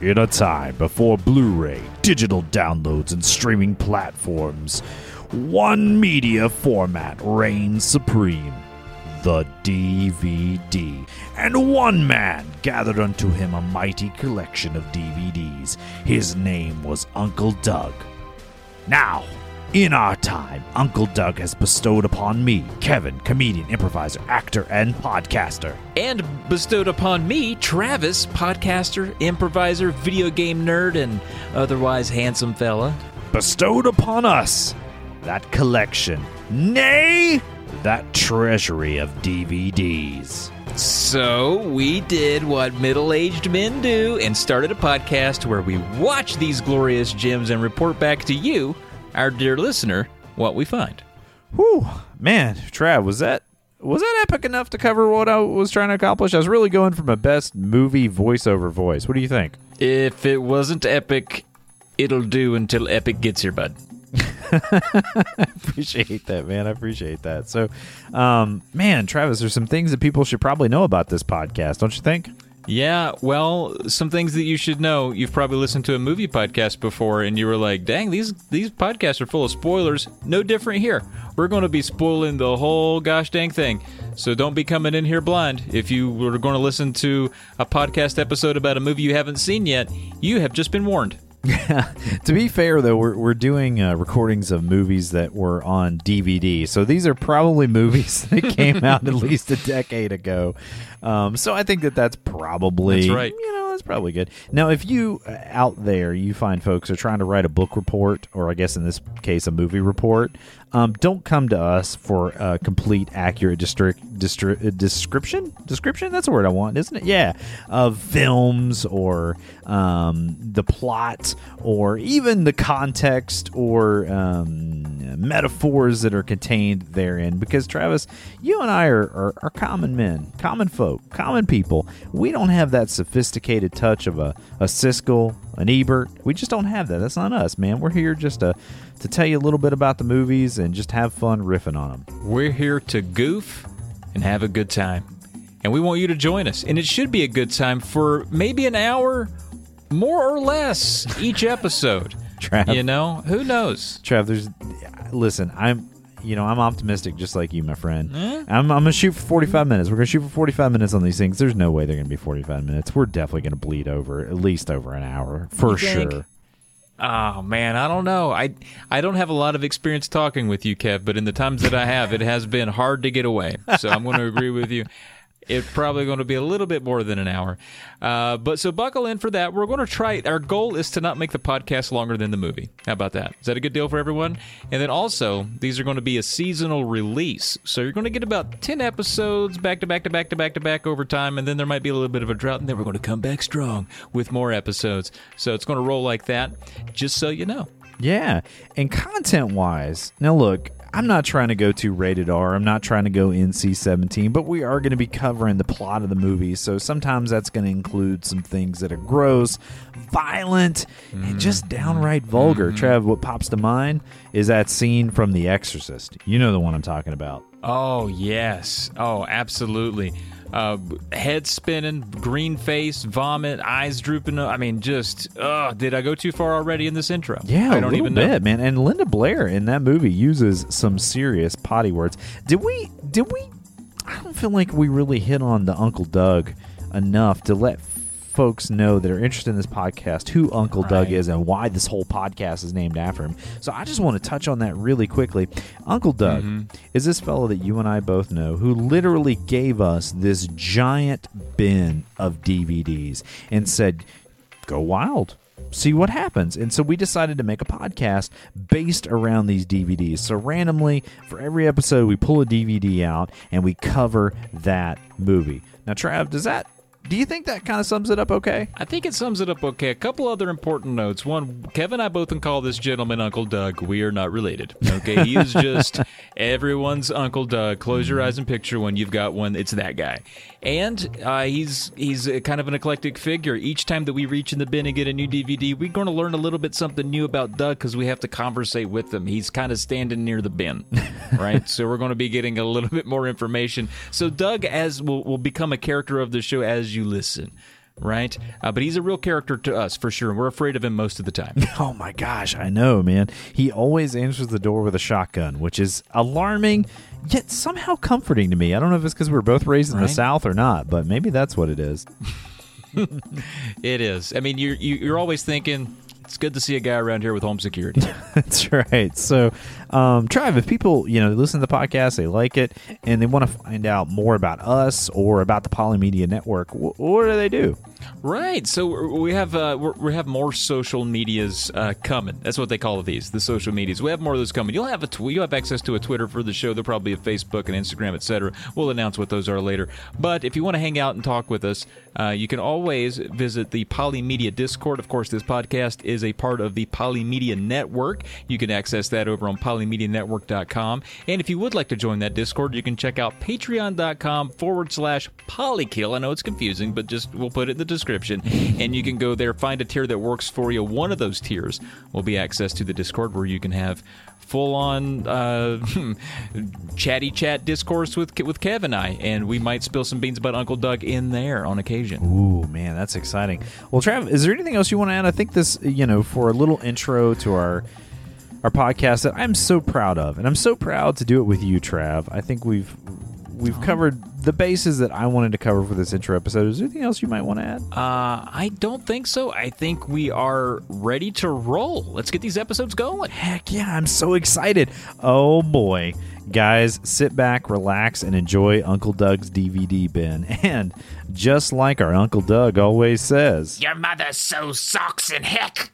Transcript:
In a time before Blu ray, digital downloads, and streaming platforms, one media format reigns supreme the DVD. And one man gathered unto him a mighty collection of DVDs. His name was Uncle Doug. Now, in our time, Uncle Doug has bestowed upon me, Kevin, comedian, improviser, actor, and podcaster. And bestowed upon me, Travis, podcaster, improviser, video game nerd, and otherwise handsome fella. Bestowed upon us that collection, nay, that treasury of DVDs. So we did what middle aged men do and started a podcast where we watch these glorious gems and report back to you, our dear listener, what we find. Whew, man, Trav, was that was that epic enough to cover what I was trying to accomplish? I was really going for my best movie voiceover voice. What do you think? If it wasn't epic, it'll do until epic gets here, bud. I appreciate that, man. I appreciate that. So, um, man, Travis, there's some things that people should probably know about this podcast, don't you think? Yeah, well, some things that you should know. You've probably listened to a movie podcast before, and you were like, "Dang, these these podcasts are full of spoilers." No different here. We're going to be spoiling the whole gosh dang thing. So don't be coming in here blind. If you were going to listen to a podcast episode about a movie you haven't seen yet, you have just been warned. Yeah. to be fair, though, we're, we're doing uh, recordings of movies that were on DVD. So these are probably movies that came out at least a decade ago. Um, so I think that that's probably That's right. You know, that's probably good. Now, if you uh, out there, you find folks are trying to write a book report, or I guess in this case, a movie report, um, don't come to us for a complete, accurate distri- distri- uh, description. Description? That's the word I want, isn't it? Yeah, of films or um, the plot or even the context or um, metaphors that are contained therein. Because Travis, you and I are, are, are common men, common folk, common people. We don't have that sophisticated touch of a, a Siskel, an Ebert. We just don't have that. That's not us, man. We're here just to to tell you a little bit about the movies and just have fun riffing on them. We're here to goof and have a good time. And we want you to join us. And it should be a good time for maybe an hour, more or less, each episode. Trav. You know, who knows? Trav, there's listen, I'm you know, I'm optimistic just like you, my friend. Eh? I'm, I'm gonna shoot for 45 minutes. We're gonna shoot for 45 minutes on these things. There's no way they're gonna be 45 minutes. We're definitely gonna bleed over at least over an hour for sure. Oh man, I don't know. I I don't have a lot of experience talking with you, Kev, but in the times that I have, it has been hard to get away. So I'm going to agree with you. It's probably going to be a little bit more than an hour. Uh, but so buckle in for that. We're going to try. Our goal is to not make the podcast longer than the movie. How about that? Is that a good deal for everyone? And then also, these are going to be a seasonal release. So you're going to get about 10 episodes back to back to back to back to back over time. And then there might be a little bit of a drought. And then we're going to come back strong with more episodes. So it's going to roll like that, just so you know. Yeah. And content wise, now look, I'm not trying to go to rated R. I'm not trying to go NC 17, but we are going to be covering the plot of the movie. So sometimes that's going to include some things that are gross, violent, and just mm-hmm. downright vulgar. Mm-hmm. Trev, what pops to mind is that scene from The Exorcist. You know the one I'm talking about. Oh yes. Oh, absolutely. Uh, head spinning, green face, vomit, eyes drooping. I mean, just. Uh, did I go too far already in this intro? Yeah, I don't even bit, know. man. And Linda Blair in that movie uses some serious potty words. Did we? Did we? I don't feel like we really hit on the Uncle Doug enough to let folks know that are interested in this podcast who Uncle Doug Right. is and why this whole podcast is named after him. So I just want to touch on that really quickly. Uncle Doug Mm-hmm. is this fellow that you and I both know who literally gave us this giant bin of DVDs and said, "Go wild." see what happens. And so we decided to make a podcast based around these DVDs. So randomly, for every episode, we pull a DVD out and we cover that movie. Now, Trav, does that? Do you think that kind of sums it up okay? I think it sums it up okay. A couple other important notes. One, Kevin and I both can call this gentleman Uncle Doug. We are not related. Okay, he is just everyone's Uncle Doug. Close your eyes and picture one. You've got one. It's that guy. And uh, he's he's kind of an eclectic figure. Each time that we reach in the bin and get a new DVD, we're going to learn a little bit something new about Doug because we have to conversate with him. He's kind of standing near the bin, right? so we're going to be getting a little bit more information. So Doug, as will will become a character of the show as you listen. right? Uh, but he's a real character to us for sure. and We're afraid of him most of the time. Oh my gosh, I know, man. He always answers the door with a shotgun, which is alarming yet somehow comforting to me. I don't know if it's because we were both raised in the South or not, but maybe that's what it is. it is. I mean, you're you, you're always thinking it's good to see a guy around here with home security. That's right. So, um, if people, you know, listen to the podcast, they like it, and they want to find out more about us or about the Polymedia Network, wh- what do they do? Right. So we have uh, we're- have more social medias uh, coming. That's what they call these, the social medias. We have more of those coming. You'll have a tw- you have access to a Twitter for the show. There'll probably be a Facebook and Instagram, etc. We'll announce what those are later. But if you want to hang out and talk with us, uh, you can always visit the Polymedia Discord. Of course, this podcast is a part of the Polymedia Network. You can access that over on polymedianetwork.com. And if you would like to join that Discord, you can check out patreon.com forward slash polykill. I know it's confusing, but just we'll put it in the description. And you can go there, find a tier that works for you. One of those tiers will be access to the Discord where you can have full on uh, chatty chat discourse with with Kev and I, and we might spill some beans about Uncle Doug in there on occasion. Ooh, man, that's exciting. Well, Trav, is there anything else you want to add? I think this, you know, for a little intro to our our podcast that I'm so proud of, and I'm so proud to do it with you, Trav. I think we've we've covered the bases that I wanted to cover for this intro episode. Is there anything else you might want to add? Uh, I don't think so. I think we are ready to roll. Let's get these episodes going. Heck yeah, I'm so excited. Oh boy. Guys, sit back, relax, and enjoy Uncle Doug's DVD bin. And just like our Uncle Doug always says, Your mother sews socks in heck.